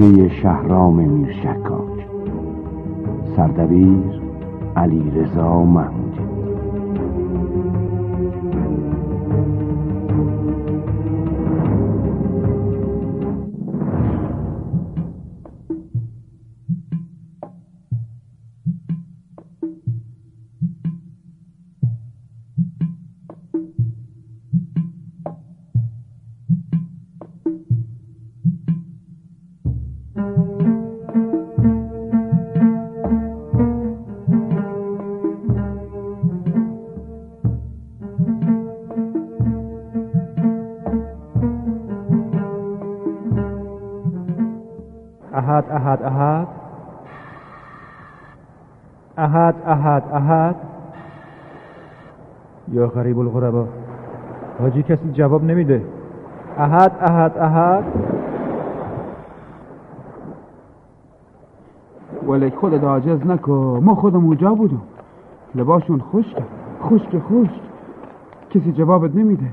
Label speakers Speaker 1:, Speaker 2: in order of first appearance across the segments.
Speaker 1: نوشته شهرام میرشکاک. سردبیر علی رضا محمودی
Speaker 2: یا غریب الغربا. حاجی کسی جواب نمیده. احد احد احد.
Speaker 3: ولی خودت عاجز نکن. ما خودم اونجا بودم لباشون خشک خشک خشک. کسی جوابت نمیده.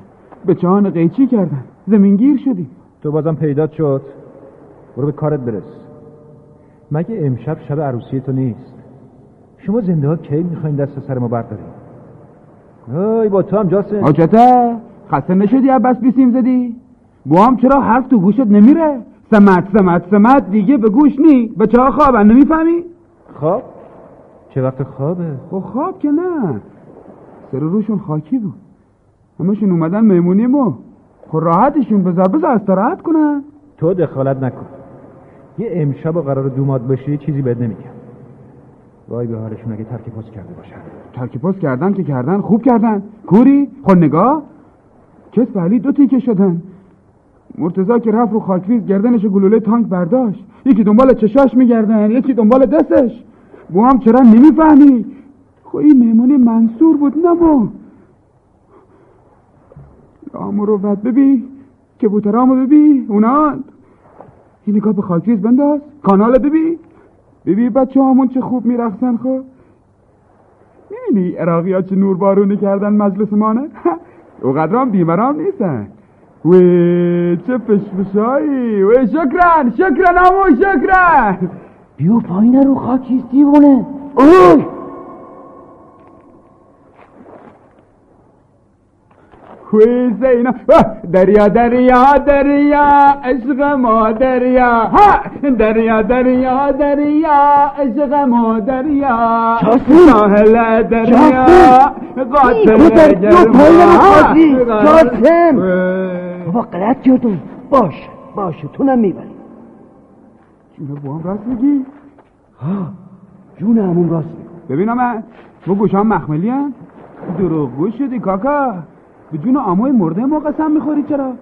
Speaker 3: به چهان قیچی کردن. زمینگیر شدی
Speaker 2: تو بازم پیدات شد. برو به کارت برس. مگه امشب شب عروسی تو نیست؟ شما زنده ها کی می‌خواین دست سر ما برداریم آی با تو هم جاسم.
Speaker 3: آجته خسته نشدی عباس بیسیم زدی؟ با هم چرا حرف تو گوشت نمیره؟ سمت سمت سمت دیگه به گوش نی. به چه خوابن نمی‌فهمی؟
Speaker 2: خواب؟ چه وقت خوابه؟
Speaker 3: خب خواب که نه. سر روشون خاکی بود. همشون اومدن مهمونی ما خب راحتشون بذار بذار استراحت کنن.
Speaker 2: تو دخالت نکن. یه امشب قرار دوماد باشی چیزی بهت نمیگم. وای به حالشون اگه ترک پست کرده باشن.
Speaker 3: ترک پست کردن که کردن خوب کردن. کوری؟ خود نگاه. کس علی دو تیکه شدن. مرتزا که رفت رو خاکریز گردنش گلوله تانک برداشت. یکی دنبال چشاش میگردن یکی دنبال دستش. بو هم چرا نمی‌فهمی؟ خب این مهمونی منصور بود رامو رو بد ببی که بوترامو ببی اونان این نگاه به خاکریز بنداز. کانال ببی ببی بچه همون چه خوب میرخصن خب؟ می‌بینی عراقی ها چه نور بارونی کردن مجلس مانه اوقدرام بیمرام نیستن. و چه پشپشایی و شکرن شکرن همون شکرن.
Speaker 4: بیو پایین رو خاکیز دیوونه. اوه!
Speaker 3: کویز اینا. دریا دریا دریا عشق ما دریا. دریا دریا دریا عشق ما دریا. ساحل دریا. قاتل
Speaker 4: جرما. جاسم. بابا غلط کردم. باش باشه تونم می‌بری
Speaker 3: جونه با هم راست میگی؟
Speaker 4: ها جون همون راست میگم
Speaker 3: ببینم من. تو گوشام مخملی هم؟ دروغ گوش شدی کاکا. به جون آموی مرده ما قسم می‌خوری چرا؟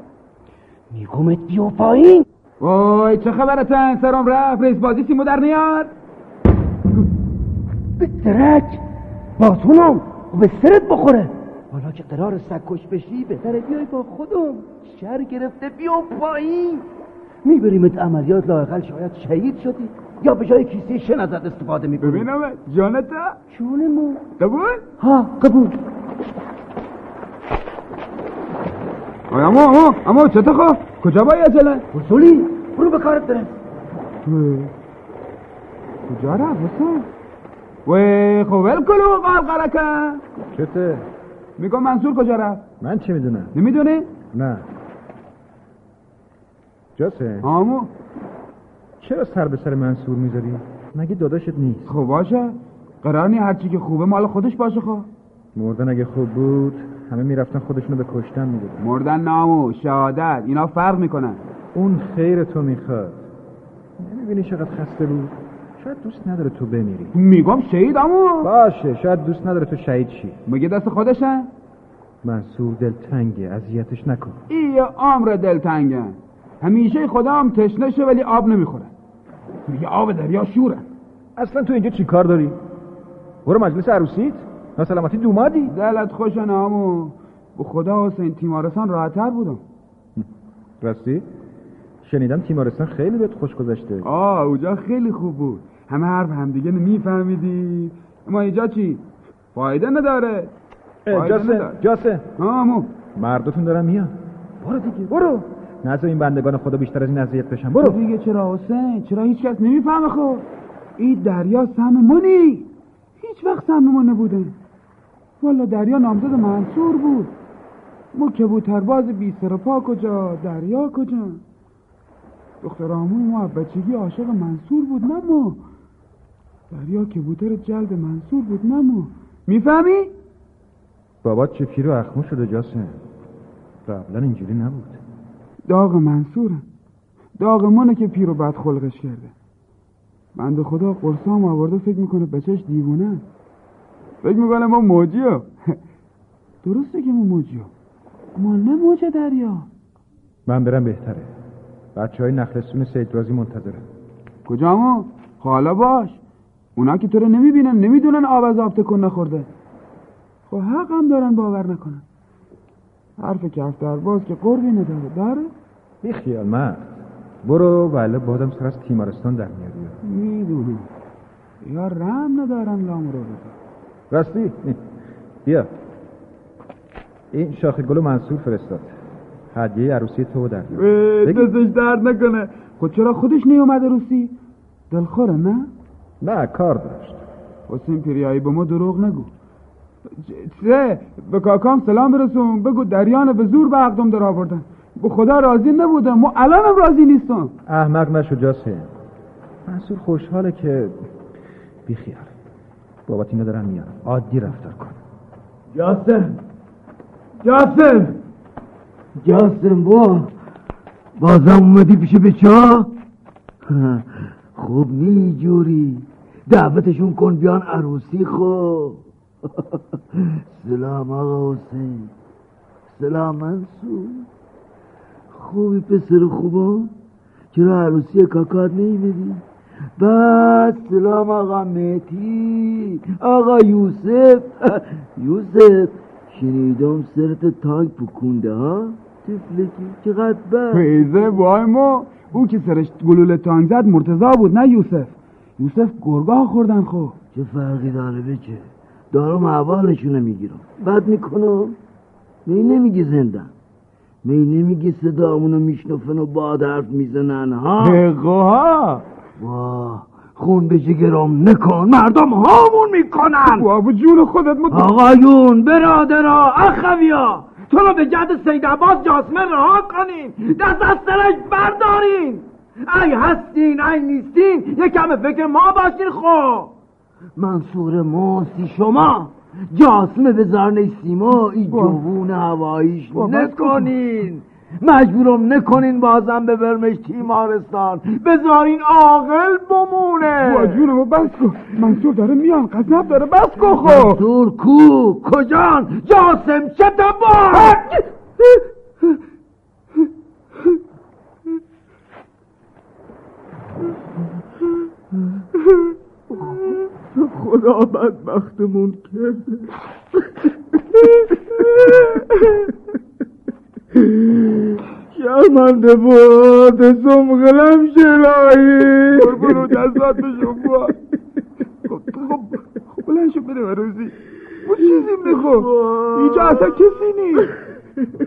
Speaker 4: میگمت بیو پایین.
Speaker 3: وای چه خبرتن سرم رفت؟ رئیس بازی سیمو در نیار.
Speaker 4: به درک. باتونم و به سرت بخوره. حالا که قرار سکش بشی بهتره بیای با خودم. شر گرفته بیو پایین. میبریمت عملیات لاقل شاید شهید شدی. یا به جای کیسه شن ازت استفاده می‌کنی
Speaker 3: ببینم جانتا.
Speaker 4: جونمو
Speaker 3: قبول؟
Speaker 4: ها قبول.
Speaker 3: اما اما اما چطور خواه کجا باید عجله
Speaker 4: وصولی برو به کارت برم
Speaker 3: کجا وصول و خب ول کلو قلقله کن.
Speaker 2: چته؟
Speaker 3: میگم منصور کجا رفت؟
Speaker 2: من چه می‌دونم؟
Speaker 3: نمی‌دونی؟
Speaker 2: نه. جاسم
Speaker 3: آمو.
Speaker 2: چرا سر به سر منصور می‌ذاری؟ مگه داداشت نیست؟
Speaker 3: خب باشه. قرار نی هرچی که خوبه مال خودش باشه خب.
Speaker 2: مردن اگه خوب بود همه می‌رفتن خودشونو به کشتن می‌دادن.
Speaker 3: مردن نامو شهادت اینا فرق می‌کنن.
Speaker 2: اون خیر تو می‌خواد. نمی‌بینی چقدر خسته بود؟ شاید دوست نداره تو بمیری.
Speaker 3: میگم شهید امو
Speaker 2: باشه شاید دوست نداره تو شهید شی.
Speaker 3: مگه دست خودشن؟
Speaker 2: منصور دلتنگه اذیتش نکن.
Speaker 3: ای عمر دلتنگن همیشه خدا هم تشنشه ولی آب نمی‌خوره. میگه آب دریا شورن
Speaker 2: اصلا تو اینجا چی کار داری؟ برو مجلس عروسیت. ناسلامتی دومادی
Speaker 3: دلت خوشن امو به خدا حسین تیمارستان راحتتر بودم.
Speaker 2: راستی شنیدم تیمارستان خیلی بهت خوش گذشته.
Speaker 3: آه اونجا خیلی خوب بود. همه حرف همدیگه نمیفهمیدی اما اینجا چی؟ فایده نداره.
Speaker 2: جاسه. جاسه.
Speaker 3: آه، امو
Speaker 2: مردتون دارن میان. برو دیگه. برو. نزد این بندگان خدا بیشتر از این اذیت بشن. برو.
Speaker 3: دیگه چرا حسین؟ چرا هیچ کس نمی‌فهمه خب؟ این دریا سهم منی هیچ وقت سهم ما نبوده. والا دریا نامزد منصور بود. ما کبوترباز بی سر و پا کجا؟ دریا کجا؟ دختر آمون ما بچگی عاشق منصور بود نه ما. دریا کبوتر جلد منصور بود نه ما. می‌فهمی؟
Speaker 2: بابات چه پیر و اخمو شده جاسم. قبلا اینجوری نبود.
Speaker 3: داغ منصوره داغ منه که پیر و بد خلقش کرده. بند خدا قرصام آورده فکر می‌کنه بچهش دیوونه. فکر می‌کنه ما موجی ها درسته که ما موجی ها ما نه موج دریا.
Speaker 2: من برم بهتره. بچه های نخلستون سید رازی منتظرن.
Speaker 3: کجا ما؟ حالا باش. اونا که تو رو نمی‌بینن نمی‌دونن آب از آب تکون نخورده. خب حق هم دارن باور نکنن. حرف کف در باز که قربی نداره. داره؟
Speaker 2: بی خیال مرد. برو ولی بادم سر از تیمارستان در میاری.
Speaker 3: می‌دونم یا رم ندارن لام رو بزن.
Speaker 2: راستی؟ بیا. این شاخ گل منصور فرستاد. هدیه عروسی تو بگی.
Speaker 3: دستش درد نکنه. خود چرا خودش نیومده روسی؟ دلخوره نه؟
Speaker 2: نه کار داشت.
Speaker 3: حسین پیریایی به ما دروغ نگو. چه؟ به کاکام سلام برسون. بگو دریان به زور به عقدم در آوردن. به خدا راضی نبودم. ما الانم راضی نیستم.
Speaker 2: احمق نشو جاسم. منصور خوشحاله که بی خیال بابت اینا دارن میارن عادی رفتار کن.
Speaker 4: جاسم! جاسم! جاسم با بازم اومدی پیش بچه خوب نی جوری دعوتشون کن بیان عروسی خب. سلام آقا حسین. سلام منصور. خوبی پسر خوبا؟ چرا عروسی کاکات نیمیدی بعد سلام آقا میتی آقا یوسف. یوسف شنیدم سرت تانک پکونده ها؟ تفلکی چقدر بد.
Speaker 3: فیزه وای ما. او که سرش گلوله تانگ زد مرتضا بود نه یوسف؟ یوسف گرگاه خوردن خب.
Speaker 4: چه فرقی داره بچه دارم احوالشونو می‌گیرم. بد می‌کنم؟ می نمیگی زندن می نمیگی صدامونو میشنفن و باد حرف می‌زنن ها؟
Speaker 3: ها؟
Speaker 4: واه خون به جگرام نکن مردم هامون می‌کنن.
Speaker 3: بابا جون خودت ما
Speaker 4: آقایون برادرا اخویا تو رو به جد سید عباس جاسمه رها کنین دست از سرش بردارین ای هستین ای نیستین یکم فکر ما باشین خب منصور موسی شما جاسمه به زرنه سیما ای جوون هواییش نکنین. مجبورم نکنین بازم به برمش تیمارستان. بذارین عاقل بمونه.
Speaker 3: جونمو بس کن. منصور داره میان قذنب داره بس کن خب.
Speaker 4: منصور کو؟ کجان؟ جاسم چه با
Speaker 3: خدا بدبختمون کرده شرمنده بود سمغلم شلایی برو دستات بود خب خب خب بلند شو بره روزی. ما چیزی می‌خوام. اینجا اصلا کسی نیست.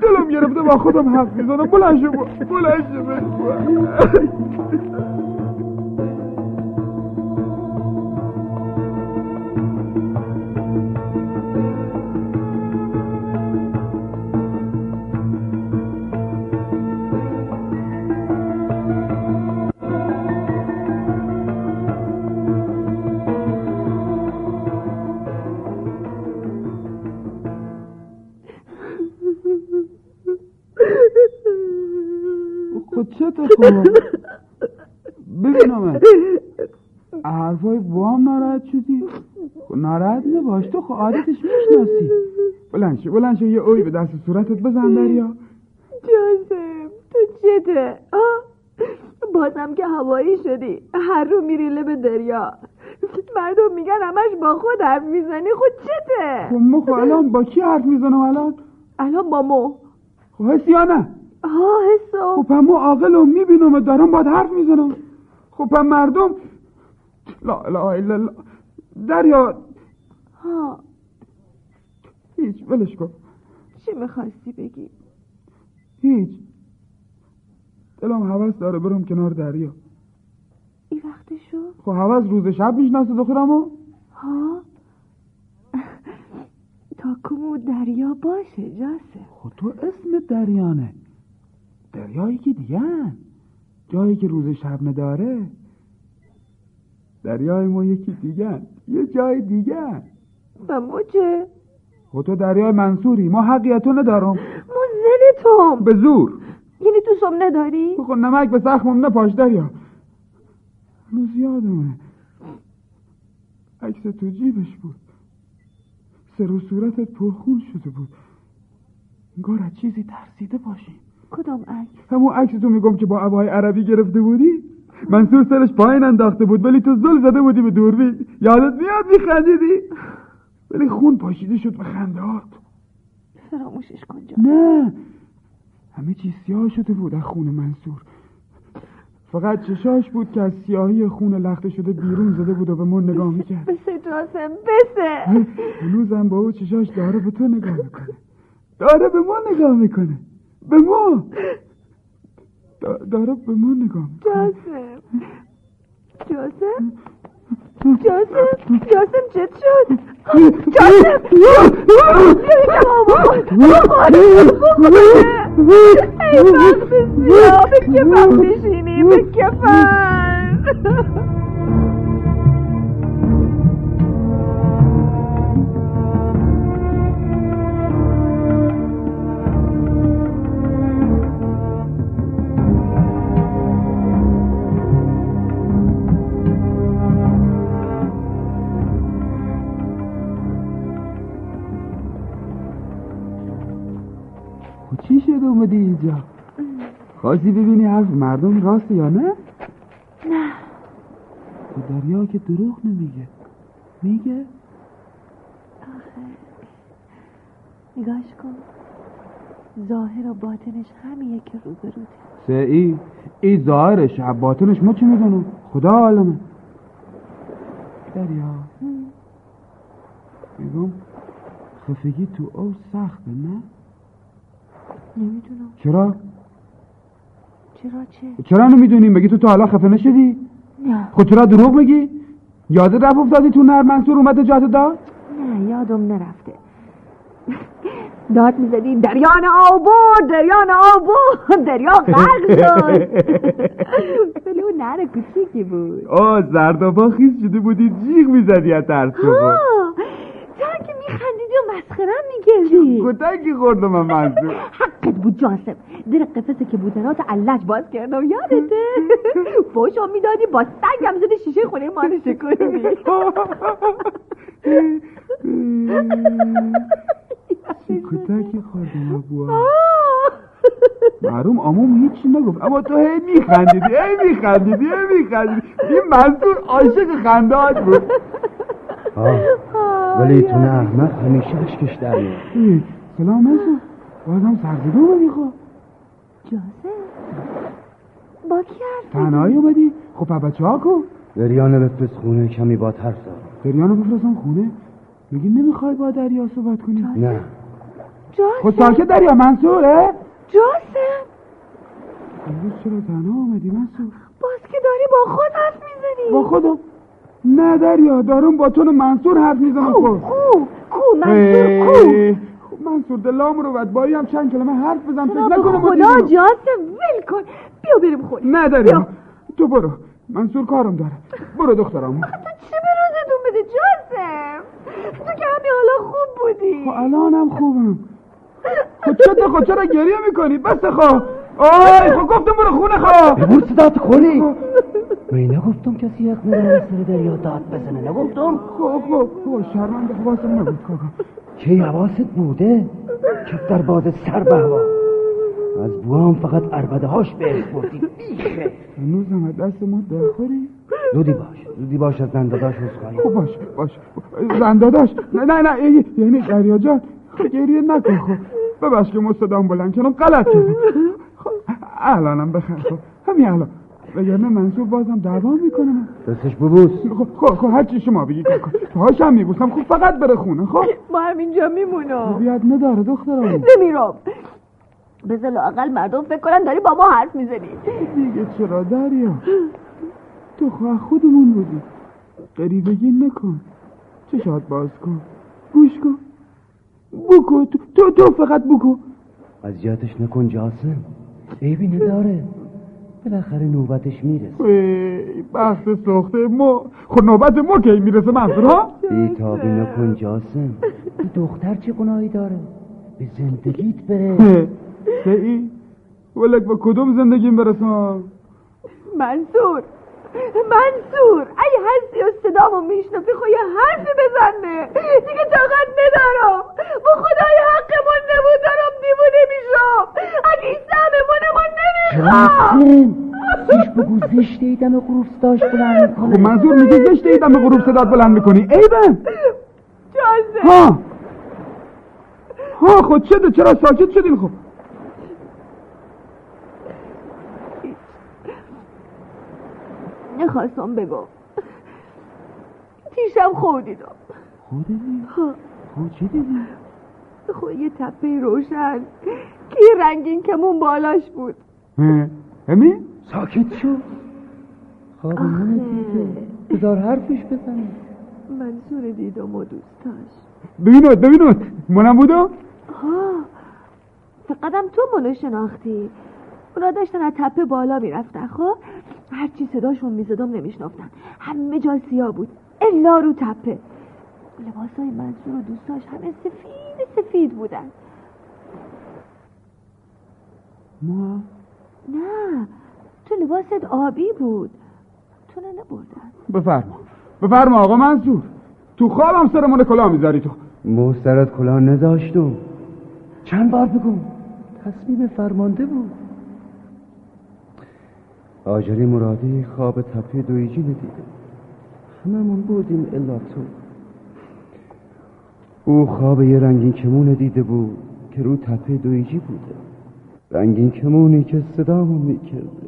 Speaker 3: دلم گرفته با خودم حرف می‌زنم. بلند شو بلند شو کنم ببینم حرفای بام ناراحت شدی. خب ناراحت نباش تو خب عادتش می‌شناسی. بلند شو بلند شو. یه اوی به دست صورتت بزن دریا.
Speaker 5: جوزف تو چته؟ بازم که هوایی شدی. هر رو میری لب دریا. مردم میگن همش با خود حرف می‌زنی. خود چته؟
Speaker 3: خب ما خب الان با کی حرف می‌زنم الان؟
Speaker 5: الان با مو.
Speaker 3: خب هستی یا نه؟
Speaker 5: آه حسو
Speaker 3: خب هم ما عاقل رو می‌بینم و دارم باید حرف می‌زنم. خب هم مردم لا اله الا الله. دریا.
Speaker 5: ها.
Speaker 3: هیچ ولش کن.
Speaker 5: چی می‌خواستی بگی؟
Speaker 3: هیچ. دلم هوس داره برم کنار دریا.
Speaker 5: این وقتشو؟
Speaker 3: خب هوس روز شب می‌شناسه دخترمو؟
Speaker 5: ها. تا کمو دریا باشه جاسم
Speaker 3: خب تو اسم دریانه. دریایی که دیگه جایی که روز شب نداره دریای ما یکی دیگه یه جای دیگه
Speaker 5: و ما چه؟
Speaker 3: خب تو دریای منصوری. ما حقیقتو ندارم.
Speaker 5: ما زن توم
Speaker 3: به زور.
Speaker 5: یعنی تو سم نداری؟
Speaker 3: خب نمک به زخمم نپاش دریا. هنوز یادمه. عکس تو جیبش بود. سر و صورتت پرخون شده بود. انگار از چیزی ترسیده باشی.
Speaker 5: کدام عکس؟
Speaker 3: همون عکس تو میگم که با عبای عربی گرفته بودی؟ منصور سرش پایین انداخته بود ولی تو زل زده بودی به دوربین. یادت میاد میخندیدی؟ ولی خون پاشیده شد به خندهات
Speaker 5: فراموشش کن جاسم
Speaker 3: نه. همه چیز سیاه شده بود از خون منصور. فقط چشاش بود که از سیاهی خون لخته شده بیرون زده بود و به من نگاه می‌کرد.
Speaker 5: بسه جاسم بسه.
Speaker 3: هنوزم با او چشاش داره به تو نگاه می‌کنه. داره به ما نگاه می‌کنه. به ما. دا- داره به ما نگاه
Speaker 5: جاسم. جاسم؟ جاسم؟ جاسم چه شد؟ جاسم! ای بشینی به کفم
Speaker 3: اومدی اینجا. خواستی ببینی حرف مردم راست یا نه؟
Speaker 5: نه.
Speaker 3: دریا که دروغ نمیگه. میگه؟
Speaker 5: نگاش کن. ظاهر و باطنش همینه که روبروته.
Speaker 3: سه ای ای ظاهرش باطنش ما چی می‌دونم خدا عالمه. دریا. میگم خفگی تو او سخته نه؟
Speaker 5: نمی‌دونم.
Speaker 3: چرا؟
Speaker 5: چرا چه؟
Speaker 3: چرا نمی‌دونی؟ مگه تو تا حالا خفه نشدی؟
Speaker 5: نه.
Speaker 3: خود چرا دروغ میگی؟ یادت رفت افتادی تو نر منصور اومده جات داد؟
Speaker 5: نه یادم نرفته. داد می‌زدی دریان آبو دریان آبو دریا غرق شد. ولی اون نر کوچیکی بود.
Speaker 3: آه زردابا خیز شده بودی جیغ می‌زدی از ترس
Speaker 5: چرا که میخندیدی و مسخرم می‌کردی.
Speaker 3: کتکی خوردم من منصور
Speaker 5: حقت بود جاسم در قفسه که بودنات علج باز کردم. یادته؟ فوشو می‌دادی با سنگم زدی شیشه خونه ما رو شکوندی
Speaker 3: چه کتکی خوردم ابوها. معروم آموم هیچی نگفت. اما تو هی میخندیدی هی میخندیدی هی میخندیدی. این منصور عاشق خندهات بود.
Speaker 4: آه ولی تو نه احمق همیشه اشکش در میاد
Speaker 3: سلام منصور بازم سرزده اومدی خب.
Speaker 5: جاسم با کی حرف
Speaker 3: تنهایی اومدی. خب پا بچه ها کن
Speaker 4: دریانه بفرست خونه کمی با ترس دارم.
Speaker 3: دریانو بفرستم خونه؟ میگی نمی‌خوای با دریا صحبت کنی؟
Speaker 4: نه.
Speaker 3: خب
Speaker 5: جاسم
Speaker 3: ساکت دریا منصوره؟
Speaker 5: جاسم.
Speaker 3: امروز چرا تنها اومدی منصور؟
Speaker 5: باز که داری با خود حرف می‌زنی.
Speaker 3: با خودم؟ نه دریا دارم با تو و منصور حرف می‌زنم
Speaker 5: کو
Speaker 3: خب.
Speaker 5: کو کو منصور کو.
Speaker 3: خب منصور دلام رو بدبایی هم چند کلمه حرف بزن فکر
Speaker 5: به
Speaker 3: نکنم
Speaker 5: خدا. جاسم ول کن. بیا بریم
Speaker 3: دریا
Speaker 5: بیا.
Speaker 3: تو برو. منصور کارم داره. برو دخترم
Speaker 5: تو چه به روزتون بده جاسم تو که همین حالا خوب بودی.
Speaker 3: خب الانم خوبم. خب چه خود چرا گریه می‌کنی؟ بس خب. آی خب گفتم برو خونه خب.
Speaker 4: ببور صدات کنی من نگفتم کسی حق نداره سر دریا داد بزنه. نگفتم؟
Speaker 3: خب خب خب شرمنده حواسم نبود کاکا
Speaker 4: کی حواست بوده؟ کف در باد سر به هوا؟ از بوام فقط عربده هاش به بردی
Speaker 3: هنوزم از دست ما دلخوری
Speaker 4: زودی باش زودی باش از زنداداش عذرخواهی
Speaker 3: خب باش باش. زنداداش نه نه نه یعنی دریا جان. خب گریه نکن خب. ببخش که مستدام بلند کنم غلط کردم خب الانم بخیر خب. همین الان. وگرنه منصور بازم دعوا می‌کنه.
Speaker 4: دستش ببوس.
Speaker 3: خب خب خب هر چی شما بگی کاکا پاهاشم میبوسم خب فقط بره خونه خب.
Speaker 5: ما همینجا میمونم.
Speaker 3: بیاد نداره دخترم.
Speaker 5: نمیرم. بذار لاقل مردم فکر کنن داری با ما حرف می‌زنی.
Speaker 3: دیگه چرا دریا؟ تو خواه خودمون بودی. قریبگی نکن. چشات باز کن. گوش کن. بکو. تو تو, تو فقط بکو.
Speaker 4: اذیتش نکن جاسم. عیبی نداره. بالاخره نوبتش می‌رسه.
Speaker 3: ای بحث ساخته ما خود نوبت ما کی می‌رسه منظور ها؟
Speaker 4: بیتابی نکن جاسم این دختر چه گناهی داره؟ به زندگیت بره.
Speaker 3: ای ولک با کدوم زندگیم برسم؟
Speaker 5: منصور منصور اگه هستی و صدامو میشنفی خو یه حرفی بزنه. دیگه طاقت ندارم. با خدای حقمون نبود دارم دیوونه میشم. اگه این سهممونمون نمی‌خوام
Speaker 4: زیش بگو زشته ای دم غروب صداش بلند
Speaker 3: خب
Speaker 4: می‌کنه
Speaker 3: منظور میگه زشته ای دم غروب صدات بلند می‌کنی؟ عیبه.
Speaker 5: جازه
Speaker 3: ها. ها خود شده چرا ساکت شدین؟ خب
Speaker 5: نخواستم بگم تیشم خوردیدم.
Speaker 4: خودی
Speaker 5: ها.
Speaker 4: خود چی دیدی؟
Speaker 5: خو یه تپه روشن که یه رنگین کمون بالاش بود.
Speaker 3: امی؟
Speaker 4: ساکت شو. خواب بذار حرفش بزنه
Speaker 5: منصور دیدم و دوستاش.
Speaker 3: ببینید ببینید منم بودم
Speaker 5: ها. فقطم تو منو شناختی. اونا داشتن از تپه بالا می‌رفتن خب؟ هرچی صداشون می‌زدم نمیشنافتن همه جا سیاه بود. الا رو تپه. لباسای منصور و دوستاش همه سفید سفید بودن.
Speaker 3: ما؟
Speaker 5: نه تو لباست آبی بود. تو نه نبردن.
Speaker 3: بفرما. بفرما آقا منصور تو خوابم سرمون کلا می‌ذاری تو.
Speaker 4: مو سرت کلاه نداشتم چند بار بگم تصمیم فرمانده بود. آجری مرادی خواب تپه دویجی ندیده هممون بودیم الا تو. او خواب یه رنگین کمون دیده بود که رو تپه دویجی بوده. رنگین کمونی که صدامو می‌کرده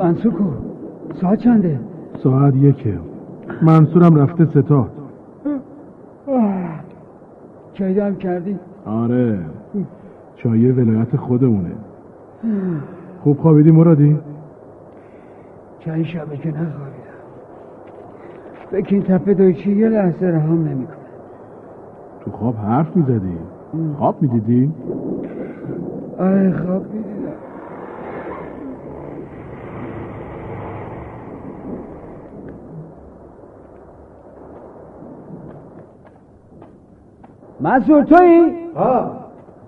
Speaker 4: منصور ساعت چنده؟
Speaker 6: ساعت یکه. منصورم رفته ستاد
Speaker 4: چایدم کردی؟
Speaker 6: آره. چای ولایت خودمونه. خوب خوابیدی مرادی؟
Speaker 4: چند شبه که نخوابیدم. فکر این تپه دویچی یه لحظه رهام نمی‌کنه.
Speaker 6: تو خواب حرف می‌زدی. خواب می‌دیدی؟
Speaker 4: آره خواب می‌دیدم. منصور توی؟ ها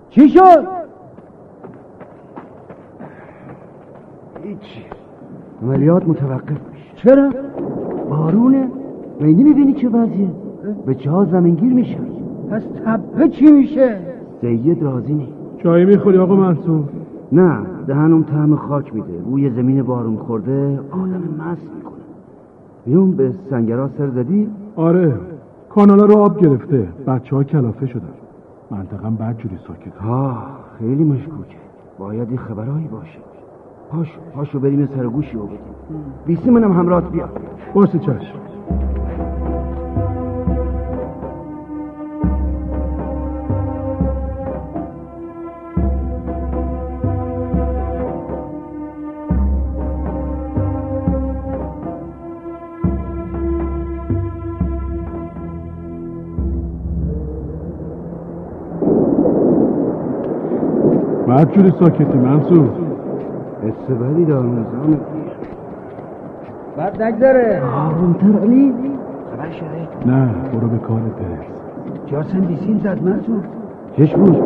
Speaker 4: چی شد؟ هیچی عملیات متوقف میشه. چرا؟ بارونه. مگه می‌بینی چه وضعیه؟ به چه زمینگیر میشه پس تپه چی میشه؟ سید راضی نیست.
Speaker 6: چای می‌خوری آقا منصور؟
Speaker 4: نه دهنم طعم خاک میده. روی زمین بارون خورده آدم مست می‌کنه. بیوم به سنگرا سر زدی؟
Speaker 6: آره. کانالا رو آب گرفته. بچه ها کلافه شدن. منطقم بد جوری ساکت
Speaker 4: ها خیلی مشکوکه. باید یه خبرهایی باشه. پاشو پاشو بریم سر گوشی رو بدیم بیسی منم همراهت بیا
Speaker 6: باشه چشم. بعد جوری ساکتی منصور.
Speaker 4: حس بدی دارم. زمان
Speaker 7: بعد نگذره.
Speaker 4: آرومتر علی.
Speaker 7: خبر شده.
Speaker 6: نه برو به کار برس
Speaker 7: جاسم بیسیم زد منصور.
Speaker 4: چش بود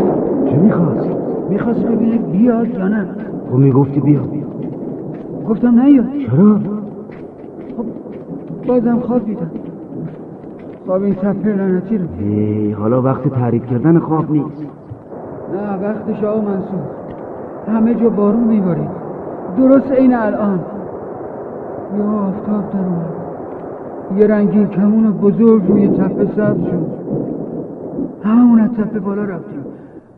Speaker 4: چه می‌خواست؟
Speaker 7: می‌خواست ببینه بیاد یا نه.
Speaker 4: خب می‌گفتی بیا.
Speaker 7: گفتم نیاد
Speaker 4: چرا؟
Speaker 7: بازم خواب دیدم. خواب این تپه لعنتی رو.
Speaker 4: ای حالا وقت تعریف کردن خواب نیست.
Speaker 7: نه وقتش آقا منصور. همه جا بارون میبارید. درست عین الان. یا آفتاب در اومد. یه رنگین کمون بزرگ روی تپه سبز شد. هممون از تپه بالا رفتیم.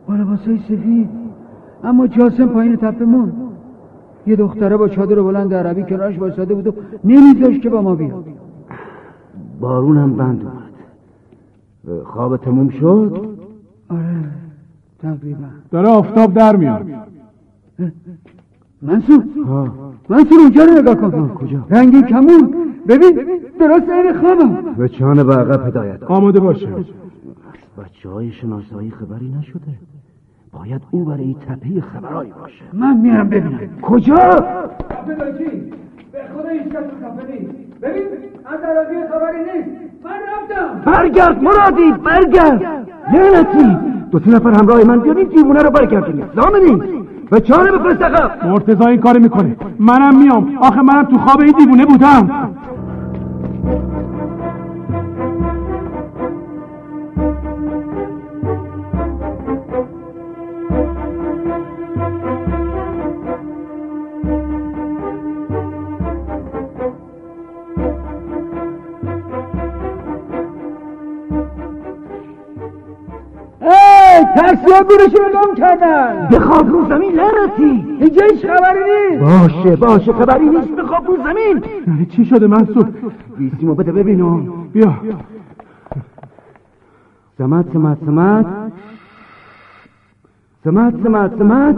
Speaker 7: با لباسای سفید. اما جاسم پایین تپه مون یه دختره با چادر بلند عربی کنارش وایساده بود و نمیذاشت که با ما بیاد.
Speaker 4: بارون هم بند اومد. خواب تموم شد؟
Speaker 7: آره. تقریبا.
Speaker 6: داره آفتاب در میاد.
Speaker 7: منصور. منصور اونجا رو نگاه کن.
Speaker 4: کجا؟
Speaker 7: رنگین کمون. ببین درست عین خوابم.
Speaker 4: به چان به عقب هدایت کن
Speaker 6: آماده باشه.
Speaker 4: بچه های شناسایی خبری نشده. باید او برای تپه خبرایی باشه.
Speaker 7: من میرم ببینم.
Speaker 4: کجا؟
Speaker 7: به خدا هیچ کس خفه نیست. ببین از خبری نیست. من رفتم.
Speaker 4: برگرد مرادی برگرد. لعنتی دو سه نفر همراه من بیاد این دیوونه رو برگردونی. زامنی به چانه بفرست عقب
Speaker 6: مرتضی این کاری می‌کنه. منم میام. آخه منم تو خواب این دیوونه بودم.
Speaker 7: گورشون رو گم کردن.
Speaker 4: بخواب رو زمین لعنتی
Speaker 7: اینجا هیچ خبری نیست؟
Speaker 4: باشه باشه خبری نیست. بخواب رو زمین.
Speaker 6: یعنی چی شده منصور
Speaker 4: بیسیمو بده ببینم
Speaker 6: بیا.
Speaker 4: سمت سمت سمت سمت سمت سمت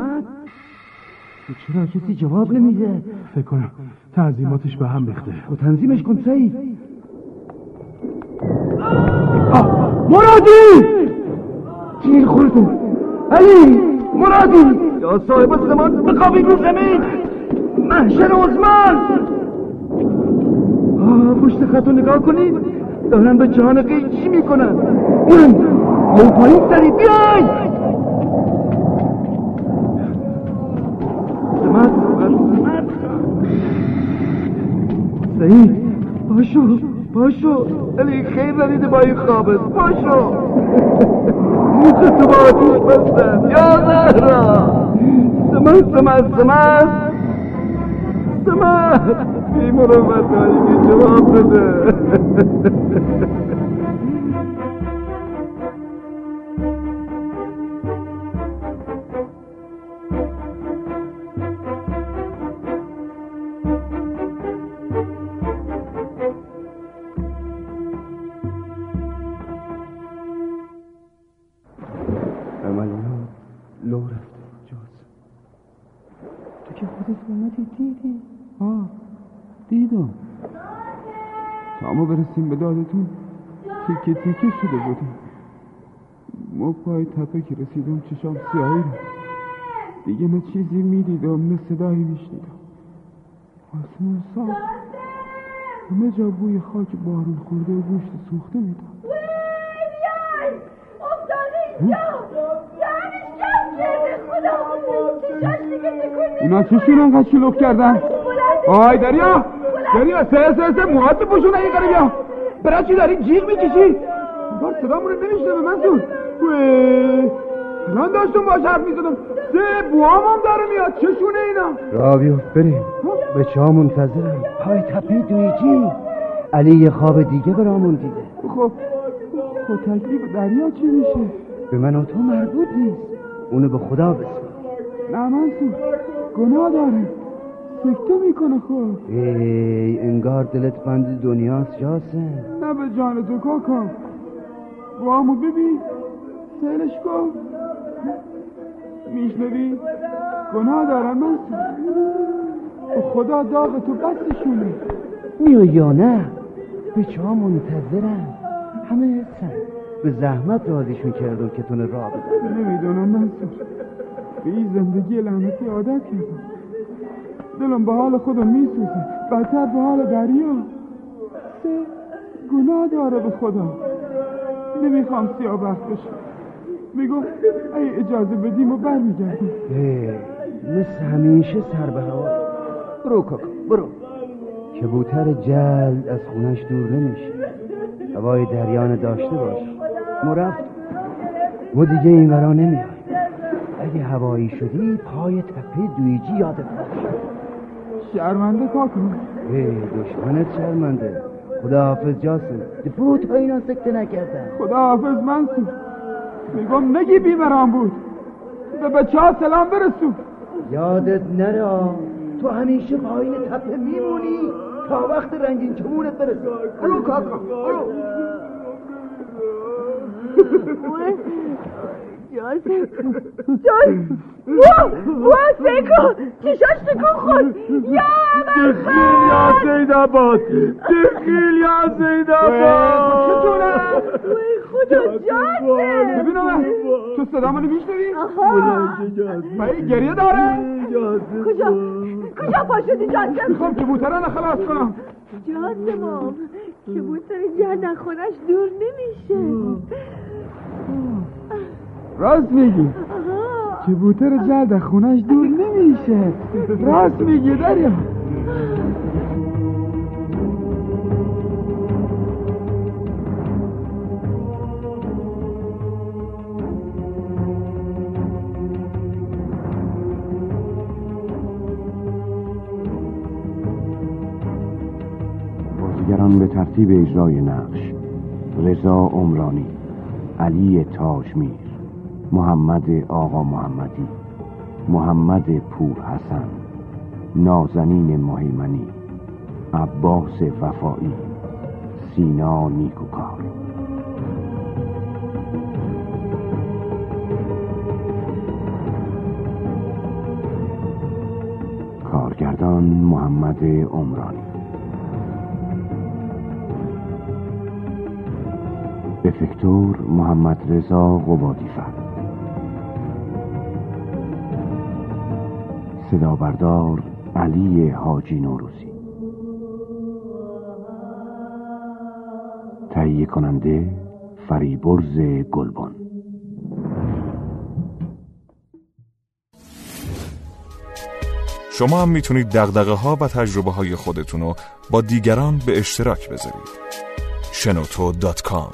Speaker 4: چرا کسی جواب نمیده؟
Speaker 6: فکر کنم تنظیماتش به هم ریخته.
Speaker 4: و تنظیمش کن سعید.
Speaker 6: مرادی!
Speaker 4: تیر خورده علی مرادی یا صاحب زمان بخوابید رو زمین. محشر عثمان. آه پشت خط رو نگاه کنید دارن به جهان قیچی می‌کنن؟ بیاین. یه پایین سری بیاین. سمت سعید باشو باشو علی خیلی ندیده با این خوابت. باشو با آتیش بستن یا زهرا. سمت سمت سمت سمت بی مروت هایی جواب بده.
Speaker 3: آه دیدم. تا ما برسیم به دادتون. تیکه تیکه شده بودیم. ما پای تپه که رسیدم چشام سیاهی رو دیگه نه چیزی می‌دیدم نه صدایی میشنیدم. آسمون صاف همه جا بوی خاک بارون خورده و گوشت سوخته میدم اینا چشون انقدر شلوغ کردن آی دریا دریا سه سه سه موهات پوشون این قره بیا برای چی داری؟ جیغ می‌کشی؟ بار صدامون رو نمیشنه به منصور وی الان داشتم باش حرف می‌زدم. سه بوام هم داره میاد چشونه اینا؟
Speaker 4: راویو بریم. به چا منتظرم. پای تپه دویجی. علی یه خواب دیگه برامون دیده.
Speaker 3: خب. خب تکلیف دریا چی میشه؟
Speaker 4: به من و تو مربوط نیست. اونو به خدا بسپار.
Speaker 3: نه منصور گناه داره. سکته می‌کنه خب
Speaker 4: ای انگار دلت بند دنیاست جاسم
Speaker 3: نه به جان تو کاکا. بوامو ببین. سیلش کن. میشنوی؟ گناه دارن منصور به خدا داغ تو بستشونه
Speaker 4: میای یا نه؟ به چا منتظرم؟ همه هستن به زحمت راضیشون کردم که تونه راه بدن
Speaker 3: نمی‌دونم منصور به این زندگی لعنتی عادت کردم دلم به حال خودم میسوزه. بدتر به حال دریا. سه گناه داره به خدا نمی‌خوام سیاه بخت بشم. میگم ای اجازه بدیم و برمیگردیم.
Speaker 4: مثل همیشه سر به هوا برو کاکا برو. کبوتر جلد از خونش دور نمیشه. هوای دریان داشته باش. ما ما دیگه این ورا نمیایم اگه هوایی شدی پای تپه دویجی یادت باش
Speaker 3: شرمنده کاکو
Speaker 4: ای دشمنت شرمنده. خدا حافظ جاسم برو تا اینا سکته نکردن
Speaker 3: خدا حافظ منصور. میگم نگی بیمران بود. به بچه ها سلام برسون
Speaker 4: یادت نره تو همیشه پایین تپه میمونی. تا وقت رنگین کمونت برسه. برو کاکا برو
Speaker 5: جاسم جاسم وا وا سیکو. چشاش تکون خود. یا
Speaker 3: دخیل یا زید آباد دخیل یا زید آباد چطوره؟
Speaker 5: وای خدا جاسم
Speaker 3: ببینم تو صدا منو میشنوی؟
Speaker 5: آها
Speaker 3: بایی گریه داره؟
Speaker 5: کجا؟ کجا پا شدی جاسم
Speaker 3: می‌خوام کبوتران خلاص کنم.
Speaker 5: جاسمم کبوتر جهنم خونش دور نمیشه.
Speaker 3: راست میگی.
Speaker 5: آها.
Speaker 3: کبوتر جلد از خونش دور نمیشه. راست میگی دریا.
Speaker 1: بازیگران به ترتیب اجرای نقش رضا عمرانی علی تاجمیر محمد آقا محمدی محمد پور حسن نازنین مهیمنی عباس وفایی سینا نیکوکار. کارگردان محمد عمرانی. افکتور محمد رضا قبادی فر صدا بردار علی حاجی نوروزی. تهیه کننده فریبرز گلبن.
Speaker 8: شما هم می‌تونید دغدغه ها و تجربه های خودتون رو با دیگران به اشتراک بذارید. شنوتو دات کام.